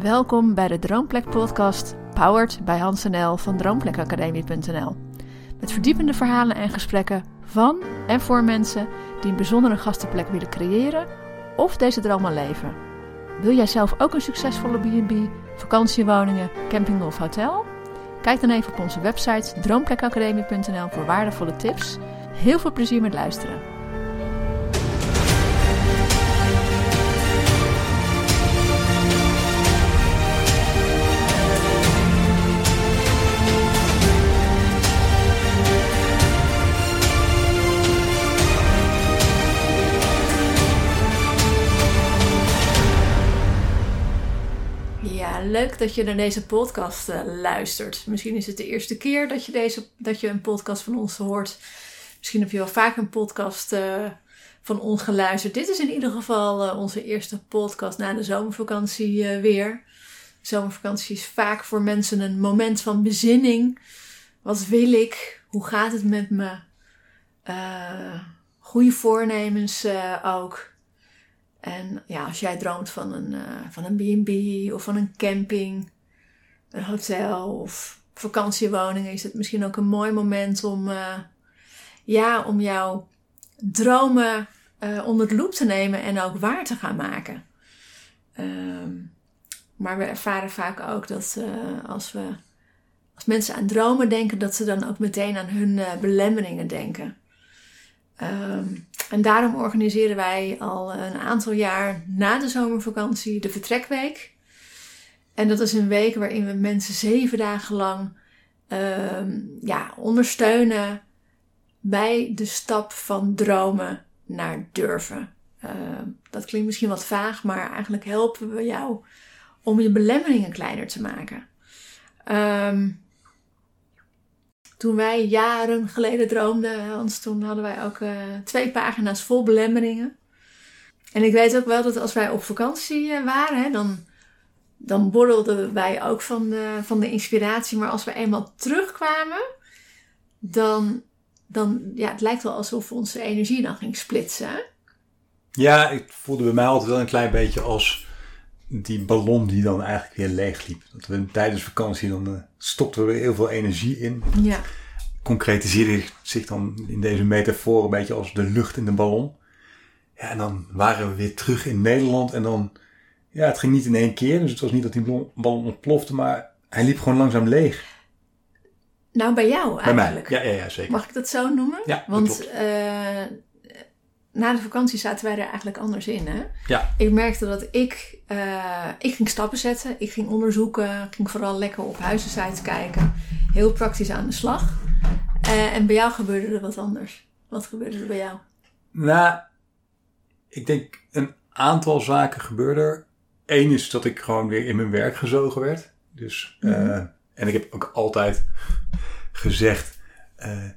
Welkom bij de Droomplek podcast, powered bij Hans NL van droomplekacademie.nl. Met verdiepende verhalen en gesprekken van en voor mensen die een bijzondere gastenplek willen creëren of deze droom al leven. Wil jij zelf ook een succesvolle B&B, vakantiewoningen, camping of hotel? Kijk dan even op onze website droomplekacademie.nl voor waardevolle tips. Heel veel plezier met luisteren. Dat je naar deze podcast uh, luistert. Misschien is het de eerste keer dat je, deze, dat je een podcast van ons hoort. Misschien heb je wel vaak een podcast uh, van ons geluisterd. Dit is in ieder geval uh, onze eerste podcast na de zomervakantie weer. Zomervakantie is vaak voor mensen een moment van bezinning. Wat wil ik? Hoe gaat het met me? goede voornemens ook. En ja, als jij droomt van een, uh, van een B&B of van een camping, een hotel of vakantiewoning, is het misschien ook een mooi moment om, uh, ja, om jouw dromen uh, onder de loep te nemen en ook waar te gaan maken. Um, maar we ervaren vaak ook dat als we als mensen aan dromen denken, dat ze dan ook meteen aan hun belemmeringen denken. Um, en daarom organiseren wij al een aantal jaar na de zomervakantie de vertrekweek. En dat is een week waarin we mensen zeven dagen lang uh, ja, ondersteunen bij de stap van dromen naar durven. Uh, dat klinkt misschien wat vaag, maar eigenlijk helpen we jou om je belemmeringen kleiner te maken. Um, toen wij jaren geleden droomden, want toen hadden wij ook uh, twee pagina's vol belemmeringen. En ik weet ook wel dat als wij op vakantie uh, waren, dan, dan borrelden wij ook van de, van de inspiratie. Maar als we eenmaal terugkwamen, dan, dan ja, het lijkt wel alsof onze energie dan ging splitsen. Ja, ik voelde bij mij altijd wel een klein beetje als die ballon die dan eigenlijk weer leeg liep. Dat we tijdens vakantie dan uh, stopten we heel veel energie in. Ja. Concretiseerde zich dan in deze metafoor een beetje als de lucht in de ballon. Ja, en dan waren we weer terug in Nederland en dan, ja, het ging niet in één keer. Dus het was niet dat die ballon ontplofte, maar hij liep gewoon langzaam leeg. Nou, bij jou eigenlijk. Bij mij, ja, ja, ja, zeker. Mag ik dat zo noemen? Ja, Want uh, na de vakantie zaten wij er eigenlijk anders in. Hè? Ja. Ik merkte dat ik, uh, ik ging stappen zetten. Ik ging onderzoeken. ging vooral lekker op huizensites kijken. Heel praktisch aan de slag. Uh, en bij jou gebeurde er wat anders. Wat gebeurde er bij jou? Nou, ik denk een aantal zaken gebeurden. Eén is dat ik gewoon weer in mijn werk gezogen werd. Dus, mm -hmm. uh, en ik heb ook altijd gezegd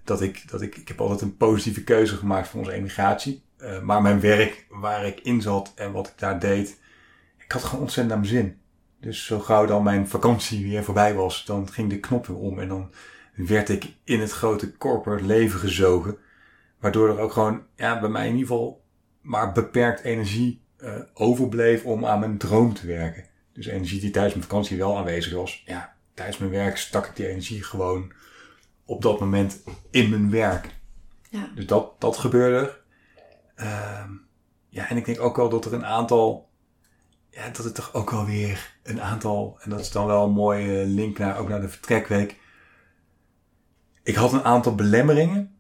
dat ik, dat ik, ik heb altijd een positieve keuze gemaakt voor onze emigratie. Uh, maar mijn werk, waar ik in zat en wat ik daar deed, ik had gewoon ontzettend naar mijn zin. Dus zo gauw dan mijn vakantie weer voorbij was, dan ging de knop weer om en dan werd ik in het grote corporate leven gezogen. Waardoor er ook gewoon, ja, bij mij in ieder geval maar beperkt energie uh, overbleef om aan mijn droom te werken. Dus energie die tijdens mijn vakantie wel aanwezig was, ja, tijdens mijn werk stak ik die energie gewoon op dat moment in mijn werk. Ja. Dus dat, dat gebeurde ja, en ik denk ook wel dat er een aantal, ja, dat het toch ook wel weer een aantal, en dat is dan wel een mooie link naar, ook naar de vertrekweek. Ik had een aantal belemmeringen.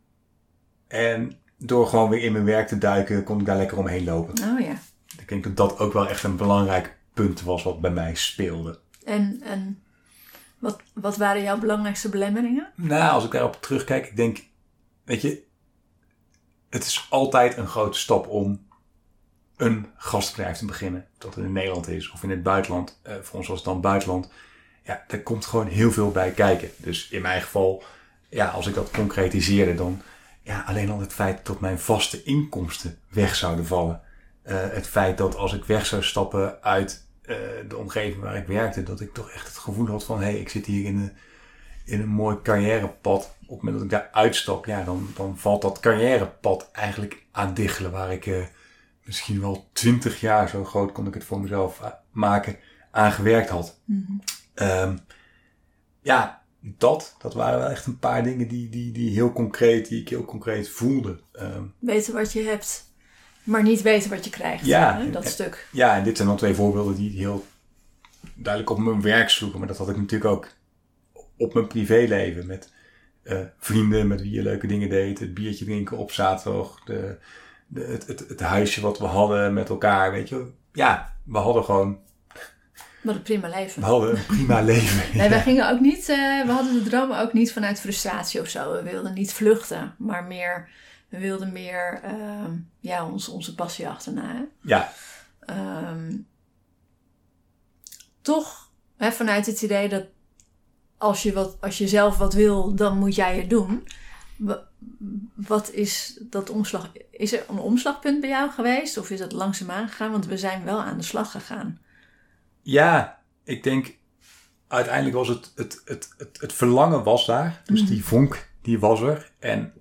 En door gewoon weer in mijn werk te duiken, kon ik daar lekker omheen lopen. Oh ja. Ik denk dat dat ook wel echt een belangrijk punt was wat bij mij speelde. En, en wat, wat waren jouw belangrijkste belemmeringen? Nou, als ik daarop terugkijk, ik denk, weet je, het is altijd een grote stap om een gastbedrijf te beginnen. Dat het in Nederland is of in het buitenland. Uh, voor ons was het dan buitenland. Ja, daar komt gewoon heel veel bij kijken. Dus in mijn geval, ja, als ik dat concretiseerde, dan ja, alleen al het feit dat mijn vaste inkomsten weg zouden vallen. Uh, het feit dat als ik weg zou stappen uit uh, de omgeving waar ik werkte, dat ik toch echt het gevoel had van hé, hey, ik zit hier in een, in een mooi carrièrepad op het moment dat ik daar uitstap, ja, dan, dan valt dat carrièrepad eigenlijk aan diggelen. Waar ik uh, misschien wel twintig jaar, zo groot kon ik het voor mezelf maken, aan gewerkt had. Mhm. Ehm, ja, dat, dat waren wel echt een paar dingen die, die, die heel concreet, die ik heel concreet voelde. Ehm, Weten wat je hebt, maar niet weten wat je krijgt. Ja. hè, dat En- stuk. ja, en dit zijn dan twee voorbeelden die heel duidelijk op mijn werk sloegen. Maar dat had ik natuurlijk ook op mijn privéleven. Met eh, vrienden met wie je leuke dingen deed. Het biertje drinken op zaterdag. De, de, het, het, het huisje wat we hadden met elkaar. Weet je, ja, we hadden gewoon Wat een prima leven. we hadden een prima leven. Nee, wij gingen ook niet, eh, we hadden de droom ook niet vanuit frustratie of zo. We wilden niet vluchten, maar meer, we wilden meer, ehm, ja, ons, onze passie achterna. hè. Ja, Ehm, toch hè, vanuit het idee dat als je, wat, als je zelf wat wil, dan moet jij het doen. Wa- Wat is dat omslag? Is er een omslagpunt bij jou geweest? Of is het langzaamaan gegaan? Want we zijn wel aan de slag gegaan. ja, ik denk uiteindelijk was het, het, het, het, het verlangen was daar. Dus die vonk, die was er. En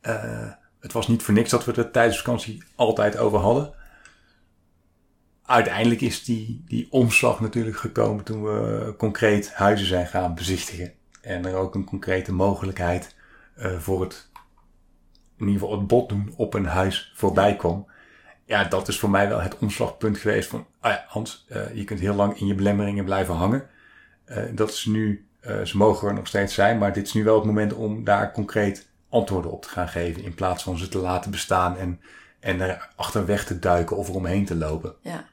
eh, het was niet voor niks dat we het tijdens vakantie altijd over hadden. Uiteindelijk is die, die omslag natuurlijk gekomen toen we concreet huizen zijn gaan bezichtigen. En er ook een concrete mogelijkheid eh, voor het, in ieder geval het bod doen op een huis voorbij kwam. Ja, dat is voor mij wel het omslagpunt geweest van, ah ja, Hans, eh, je kunt heel lang in je belemmeringen blijven hangen. Eh, dat is nu, ze mogen er nog steeds zijn, maar dit is nu wel het moment om daar concreet antwoorden op te gaan geven. In plaats van ze te laten bestaan en, en er achterweg te duiken of eromheen te lopen. Ja.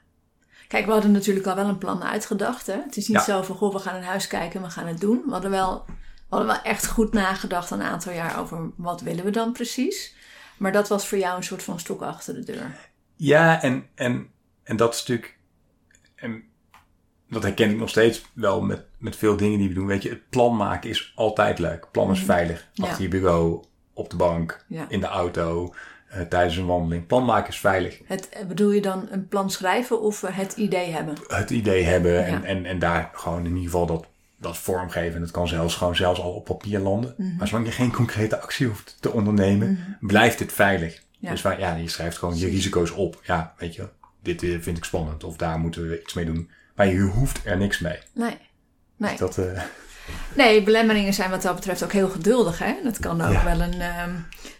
Kijk, we hadden natuurlijk al wel een plan uitgedacht. Hè? Het is niet Ja. zo van, goh, we gaan een huis kijken en we gaan het doen. We hadden, wel, we hadden wel echt goed nagedacht een aantal jaar over wat willen we dan precies. Maar dat was voor jou een soort van stok achter de deur. Ja, en, en, en dat stuk, en dat herken ik nog steeds wel met, met veel dingen die we doen. Weet je, het plan maken is altijd leuk. Plan is veilig. Ja. Achter je bureau, op de bank, Ja. in de auto, eh, tijdens een wandeling. Plan maken is veilig. Het, bedoel je dan een plan schrijven of het idee hebben? Het idee hebben en, Ja. en, en daar gewoon in ieder geval dat, dat vormgeven. En dat kan zelfs gewoon zelfs al op papier landen. Mhm. Maar zolang je geen concrete actie hoeft te ondernemen, blijft het veilig. Ja. Dus waar, ja, je schrijft gewoon je risico's op. Ja, weet je, dit eh, vind ik spannend of daar moeten we iets mee doen. Maar je hoeft er niks mee. Nee. Nee. Dat, eh, nee, belemmeringen zijn wat dat betreft ook heel geduldig. Hè? Dat kan ook Ja. wel een ehm,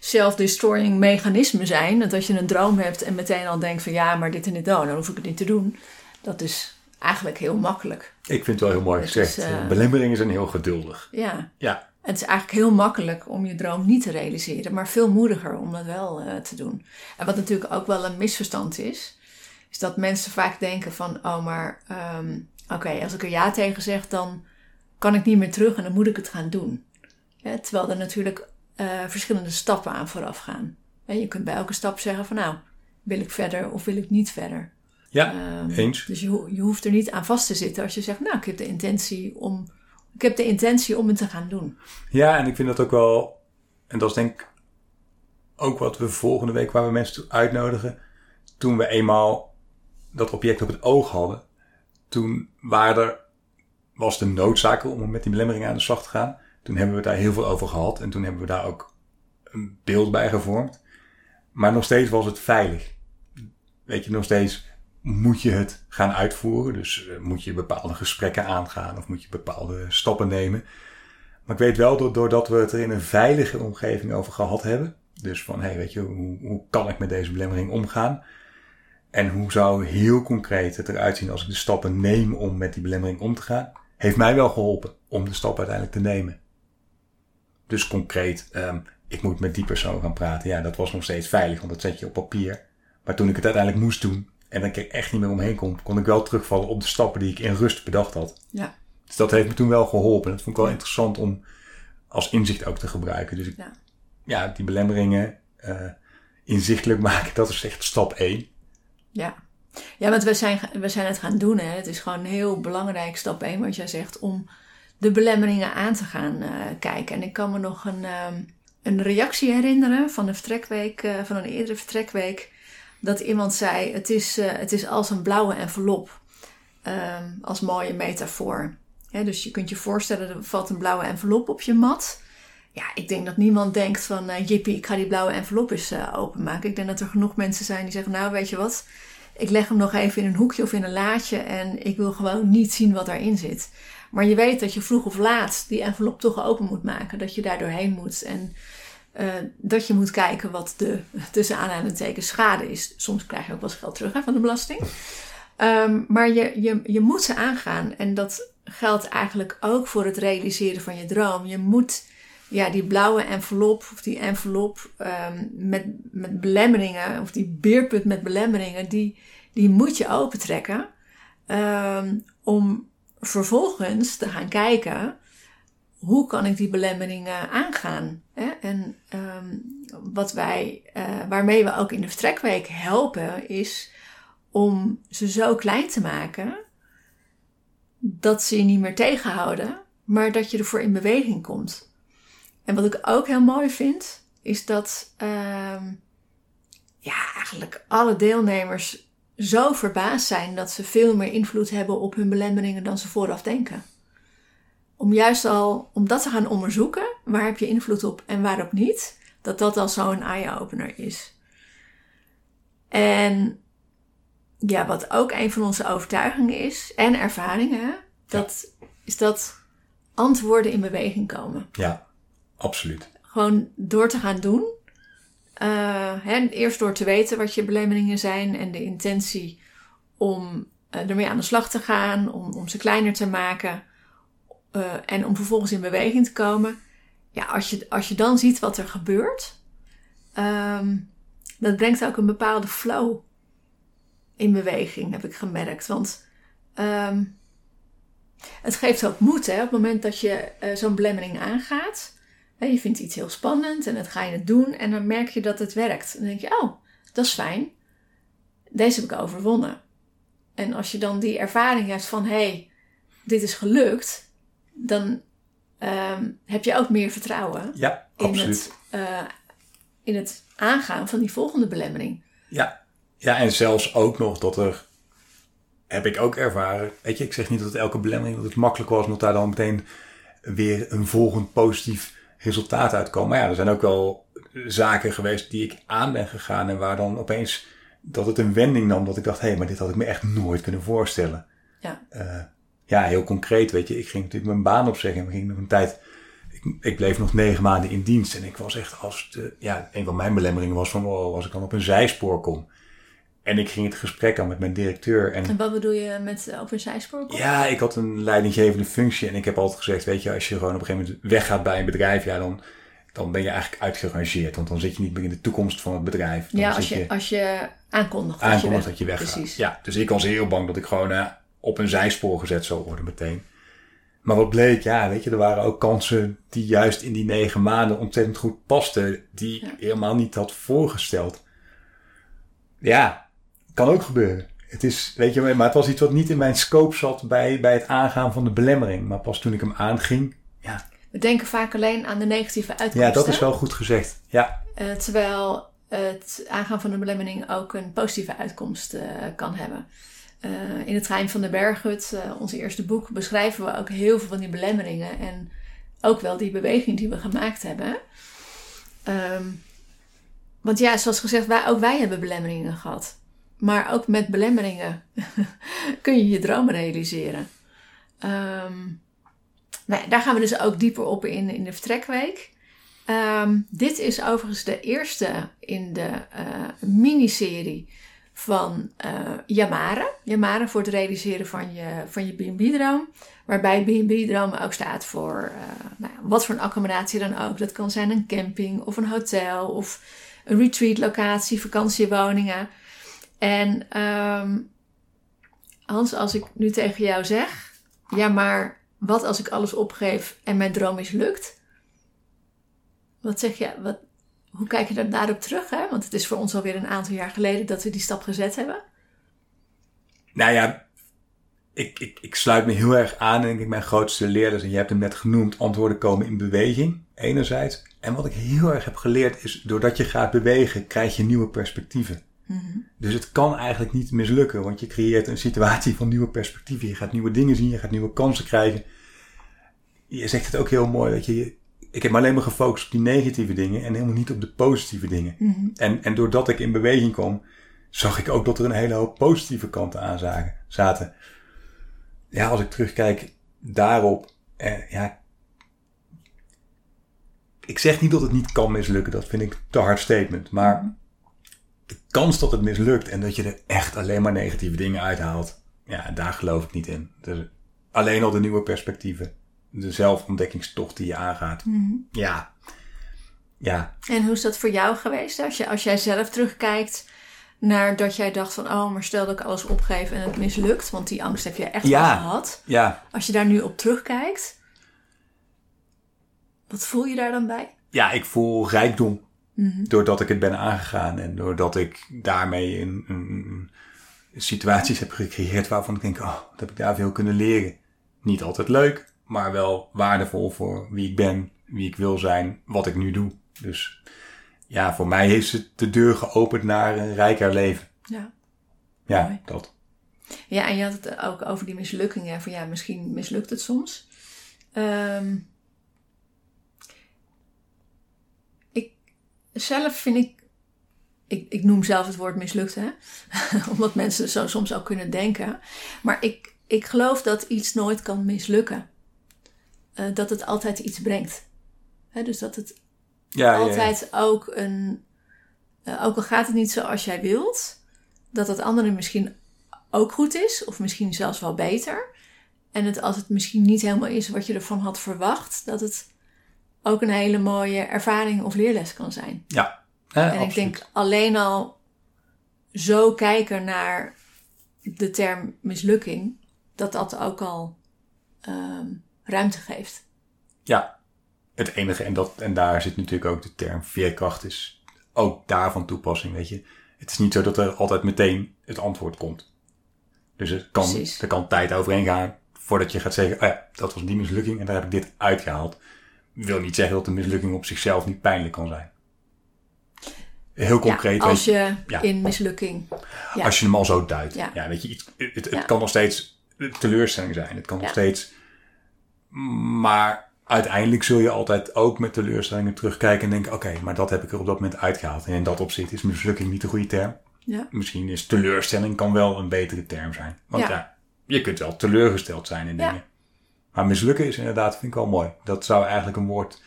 self-destroying mechanisme zijn. Dat als je een droom hebt en meteen al denkt van ja, maar dit en dit, oh, dan hoef ik het niet te doen. Dat is eigenlijk heel makkelijk. ik vind het wel heel mooi gezegd. is, eh, Belemmeringen zijn heel geduldig. Ja. Ja, Het is eigenlijk heel makkelijk om je droom niet te realiseren, maar veel moediger om dat wel eh, te doen. En wat natuurlijk ook wel een misverstand is, is dat mensen vaak denken van, oh maar, ehm, oké, als ik er ja tegen zeg, dan kan ik niet meer terug en dan moet ik het gaan doen. Terwijl er natuurlijk eh, verschillende stappen aan vooraf gaan. Hè, je kunt bij elke stap zeggen van, nou, wil ik verder of wil ik niet verder. ja Ehm, eens. Dus je, ho- je hoeft er niet aan vast te zitten als je zegt, nou, ik heb de intentie om, ik heb de intentie om het te gaan doen. Ja, en ik vind dat ook wel, en dat is denk ik ook wat we volgende week, waar we mensen toe uitnodigen. Toen we eenmaal dat object op het oog hadden, toen waren er, was de noodzaak om met die belemmeringen aan de slag te gaan. Toen hebben we daar heel veel over gehad en toen hebben we daar ook een beeld bij gevormd. Maar nog steeds was het veilig. Weet je, nog steeds moet je het gaan uitvoeren. Dus eh, moet je bepaalde gesprekken aangaan of moet je bepaalde stappen nemen. Maar ik weet wel, do- doordat we het er in een veilige omgeving over gehad hebben. Dus van, hé, hey, weet je, hoe, hoe kan ik met deze belemmering omgaan? En hoe zou heel concreet het eruit zien als ik de stappen neem om met die belemmering om te gaan? Heeft mij wel geholpen om de stap uiteindelijk te nemen. Dus concreet, ehm, ik moet met die persoon gaan praten. Ja, dat was nog steeds veilig, want dat zet je op papier. Maar toen ik het uiteindelijk moest doen en dat ik er echt niet meer omheen kon, kon ik wel terugvallen op de stappen die ik in rust bedacht had. Ja. Dus dat heeft me toen wel geholpen. Dat vond ik wel interessant om als inzicht ook te gebruiken. Dus ik, Ja. ja, die belemmeringen eh, inzichtelijk maken, dat is echt stap 1. Ja. Ja, want we zijn, we zijn het gaan doen. Hè. Het is gewoon heel belangrijk, stap 1, wat jij zegt, om de belemmeringen aan te gaan eh, kijken. En ik kan me nog een, ehm, een reactie herinneren van een vertrekweek, eh, van een eerdere vertrekweek. Dat iemand zei, het is, eh, het is als een blauwe envelop. Ehm, als mooie metafoor. Dus je kunt je voorstellen, er valt een blauwe envelop op je mat. Ja, ik denk dat niemand denkt van, eh jippie, ik ga die blauwe envelop eens openmaken. Ik denk dat er genoeg mensen zijn die zeggen, nou weet je wat, ik leg hem nog even in een hoekje of in een laadje en ik wil gewoon niet zien wat daarin zit. Maar je weet dat je vroeg of laat die envelop toch open moet maken, dat je daar doorheen moet en uh, dat je moet kijken wat de tussen aanhalingstekens schade is. Soms krijg je ook wel eens geld terug van de belasting. Um, maar je, je, je moet ze aangaan en dat geldt eigenlijk ook voor het realiseren van je droom. Je moet ja, die blauwe envelop of die envelop um, met, met belemmeringen of die beerput met belemmeringen, die, die moet je opentrekken um, om vervolgens te gaan kijken hoe kan ik die belemmeringen aangaan. Hè? En um, wat wij, uh, waarmee we ook in de vertrekweek helpen is om ze zo klein te maken dat ze je niet meer tegenhouden, maar dat je ervoor in beweging komt. En wat ik ook heel mooi vind, is dat uh, ja, eigenlijk alle deelnemers zo verbaasd zijn dat ze veel meer invloed hebben op hun belemmeringen dan ze vooraf denken. Om juist al, om dat te gaan onderzoeken, waar heb je invloed op en waarop niet, dat dat al zo'n eye-opener is. En ja, wat ook een van onze overtuigingen is en ervaringen, dat is dat antwoorden in beweging komen. Ja, absoluut. Gewoon door te gaan doen. Hè, eerst door te weten wat je belemmeringen zijn en de intentie om uh, ermee aan de slag te gaan, om, om ze kleiner te maken uh, en om vervolgens in beweging te komen. Ja, als je, als je dan ziet wat er gebeurt, um, dat brengt ook een bepaalde flow in beweging, heb ik gemerkt. Want um, het geeft ook moed op het moment dat je zo'n belemmering aangaat. Je vindt iets heel spannend en dan ga je het doen en dan merk je dat het werkt. Dan denk je, oh, dat is fijn. Deze heb ik overwonnen. En als je dan die ervaring hebt van, hé, hey, dit is gelukt, dan um, heb je ook meer vertrouwen ja, in, het, uh, in het aangaan van die volgende belemmering. Ja, ja, en zelfs ook nog dat er, heb ik ook ervaren, weet je, ik zeg niet dat het elke belemmering dat het makkelijk was, omdat daar dan meteen weer een volgend positief resultaat uitkomt. Maar ja, er zijn ook wel zaken geweest die ik aan ben gegaan en waar dan opeens dat het een wending nam dat ik dacht, hé, hey, maar dit had ik me echt nooit kunnen voorstellen. Ja. Uh, ja, heel concreet, weet je, ik ging natuurlijk mijn baan opzeggen en we gingen nog een tijd ik, ik, bleef nog negen maanden in dienst en ik was echt als de, ja, een van mijn belemmeringen was van, oh, als ik dan op een zijspoor kom. En ik ging het gesprek aan met mijn directeur. En, en wat bedoel je met uh, op een zijspoor? Ja, ik had een leidinggevende functie. En ik heb altijd gezegd, weet je, als je gewoon op een gegeven moment weggaat bij een bedrijf, ja, dan, dan ben je eigenlijk uitgerangeerd. Want dan zit je niet meer in de toekomst van het bedrijf. Dan ja, als je, als je aankondigt, aankondigt dat je, weg, dat je weggaat. Precies. Ja, dus ik was heel bang dat ik gewoon uh, op een zijspoor gezet zou worden meteen. Maar wat bleek, ja, weet je, er waren ook kansen die juist in die negen maanden ontzettend goed pasten, die ik helemaal niet had voorgesteld. Ja, kan ook gebeuren. Het is, weet je, maar het was iets wat niet in mijn scope zat bij, bij het aangaan van de belemmering. Maar pas toen ik hem aanging, ja. We denken vaak alleen aan de negatieve uitkomsten. Ja, dat is wel goed gezegd. Ja. Uh, terwijl het aangaan van de belemmering ook een positieve uitkomst uh, kan hebben. Uh, in het Trein van de Berghut, ons eerste boek, beschrijven we ook heel veel van die belemmeringen. En ook wel die beweging die we gemaakt hebben. Um, want ja, zoals gezegd, wij, ook wij hebben belemmeringen gehad. Maar ook met belemmeringen kun je je dromen realiseren. Um, nou daar gaan we dus ook dieper op in, in de vertrekweek. Um, dit is overigens de eerste in de uh, miniserie van uh, Yamare. Yamare voor het realiseren van je, van je B&B-droom. Waarbij B&B-droom ook staat voor uh, nou ja, wat voor een accommodatie dan ook. Dat kan zijn een camping of een hotel of een retreat locatie, vakantiewoningen. En um, Hans, als ik nu tegen jou zeg, ja, maar wat als ik alles opgeef en mijn droom mislukt? Wat zeg je? Wat, hoe kijk je daar daarop terug? Hè? Want het is voor ons alweer een aantal jaar geleden dat we die stap gezet hebben. Nou ja, ik, ik, ik sluit me heel erg aan, denk ik, mijn grootste leerders. En je hebt hem net genoemd, antwoorden komen in beweging, enerzijds. En wat ik heel erg heb geleerd is, doordat je gaat bewegen, krijg je nieuwe perspectieven. Mm-hmm. Dus het kan eigenlijk niet mislukken, want je creëert een situatie van nieuwe perspectieven. Je gaat nieuwe dingen zien, je gaat nieuwe kansen krijgen. Je zegt het ook heel mooi, dat je, ik heb me alleen maar gefocust op die negatieve dingen en helemaal niet op de positieve dingen. Mm-hmm. En, en doordat ik in beweging kom, zag ik ook dat er een hele hoop positieve kanten aan zagen, zaten. Ja, als ik terugkijk daarop, eh, ja, ik zeg niet dat het niet kan mislukken, dat vind ik te hard statement. Maar de kans dat het mislukt en dat je er echt alleen maar negatieve dingen uithaalt, ja, daar geloof ik niet in. Dus alleen al de nieuwe perspectieven, de zelfontdekkingstocht die je aangaat. Ja, ja, En hoe is dat voor jou geweest? Als, je, als jij zelf terugkijkt naar dat jij dacht van... oh, maar stel dat ik alles opgeef en het mislukt. Want die angst heb je echt Ja. wel gehad. ja, Als je daar nu op terugkijkt... wat voel je daar dan bij? ja, ik voel rijkdom. Doordat ik het ben aangegaan en doordat ik daarmee een, situaties heb gecreëerd waarvan ik denk, oh, wat heb ik daar veel kunnen leren. Niet altijd leuk, maar wel waardevol voor wie ik ben, wie ik wil zijn, wat ik nu doe. Dus ja, voor mij heeft het de deur geopend naar een rijker leven. Ja. Ja, Mooi. dat. Ja, en je had het ook over die mislukkingen. Van ja, misschien mislukt het soms. Ehm, zelf vind ik, ik. Ik noem zelf het woord mislukt, hè? Omdat mensen zo soms ook kunnen denken. Maar ik, ik geloof dat iets nooit kan mislukken. Eh, dat het altijd iets brengt. Hè, dus dat het Ja, ja, ja. altijd ook een. eh, ook al gaat het niet zoals jij wilt, dat het andere misschien ook goed is, of misschien zelfs wel beter. En het, als het misschien niet helemaal is wat je ervan had verwacht, dat het ook een hele mooie ervaring of leerles kan zijn. Ja, eh, en absoluut. ik denk alleen al zo kijken naar de term mislukking, dat dat ook al ehm, ruimte geeft. Ja, het enige, en, dat, en daar zit natuurlijk ook de term veerkracht, is ook daarvan toepassing, weet je. Het is niet zo dat er altijd meteen het antwoord komt. Dus er kan, Precies. er kan tijd overheen gaan voordat je gaat zeggen, oh ja, dat was die mislukking en daar heb ik dit uitgehaald. Wil niet zeggen dat de mislukking op zichzelf niet pijnlijk kan zijn. Heel concreet, ja, als je Ja. in mislukking. Ja. als je hem al zo duidt. Ja. Weet je, iets, het, het kan nog steeds teleurstelling zijn. Het kan nog steeds. Maar uiteindelijk zul je altijd ook met teleurstellingen terugkijken en denken: oké, maar dat heb ik er op dat moment uitgehaald. En in dat opzicht is mislukking niet de goede term. Ja. Misschien is teleurstelling kan wel een betere term zijn. Want Ja. je kunt wel teleurgesteld zijn in dingen. Maar mislukken is inderdaad, vind ik wel mooi. Dat zou eigenlijk een woord,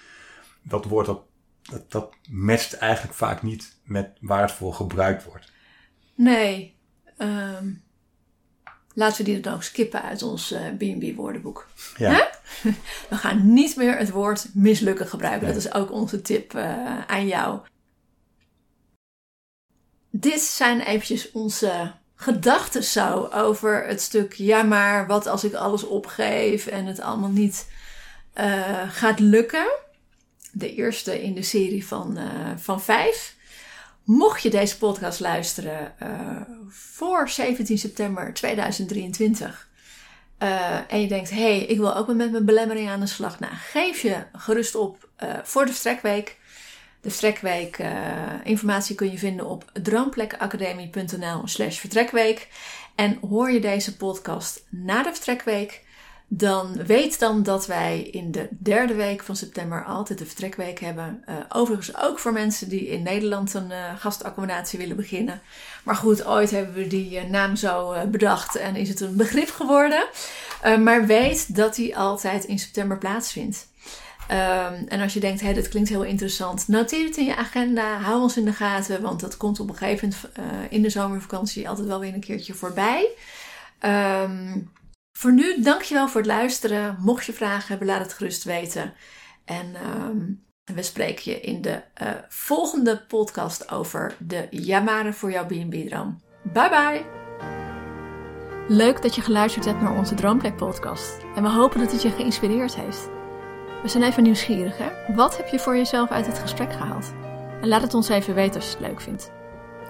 dat woord dat, dat, dat matcht eigenlijk vaak niet met waar het voor gebruikt wordt. Nee. ehm, laten we die dan ook skippen uit ons eh, B&B woordenboek. Ja. We gaan niet meer het woord mislukken gebruiken. Nee. Dat is ook onze tip eh, aan jou. Dit zijn eventjes onze gedachten zo over het stuk... ja, maar wat als ik alles opgeef en het allemaal niet eh, gaat lukken? De eerste in de serie van, eh, van vijf. Mocht je deze podcast luisteren eh, voor 17 september 2023... Eh, en je denkt, hé, hey, ik wil ook met mijn belemmering aan de slag. Nou, geef je gerust op voor de vertrekweek. De vertrekweek eh, kun je vinden op droomplekacademie.nl slash vertrekweek. En hoor je deze podcast na de vertrekweek, dan weet dan dat wij in de derde week van september altijd de vertrekweek hebben. Eh, overigens ook voor mensen die in Nederland een eh, gastaccommodatie willen beginnen. Maar goed, ooit hebben we die naam zo bedacht en is het een begrip geworden. Maar weet dat die altijd in september plaatsvindt. Ehm, en als je denkt, hé, dit klinkt heel interessant, noteer het in je agenda. Hou ons in de gaten, want dat komt op een gegeven moment eh, in de zomervakantie altijd wel weer een keertje voorbij. Ehm, voor nu, dankjewel voor het luisteren. Mocht je vragen hebben, laat het gerust weten. En ehm, we spreken je in de eh, volgende podcast over de Jamaren voor jouw B&B-droom. Bye bye! Leuk dat je geluisterd hebt naar onze Droomplek podcast. En we hopen dat het je geïnspireerd heeft. We zijn even nieuwsgierig, hè? Wat heb je voor jezelf uit het gesprek gehaald? En laat het ons even weten als je het leuk vindt.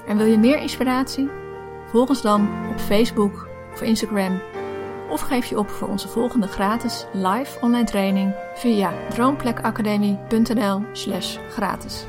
En wil je meer inspiratie? Volg ons dan op Facebook of Instagram. Of geef je op voor onze volgende gratis live online training via droomplekacademie.nl slash gratis.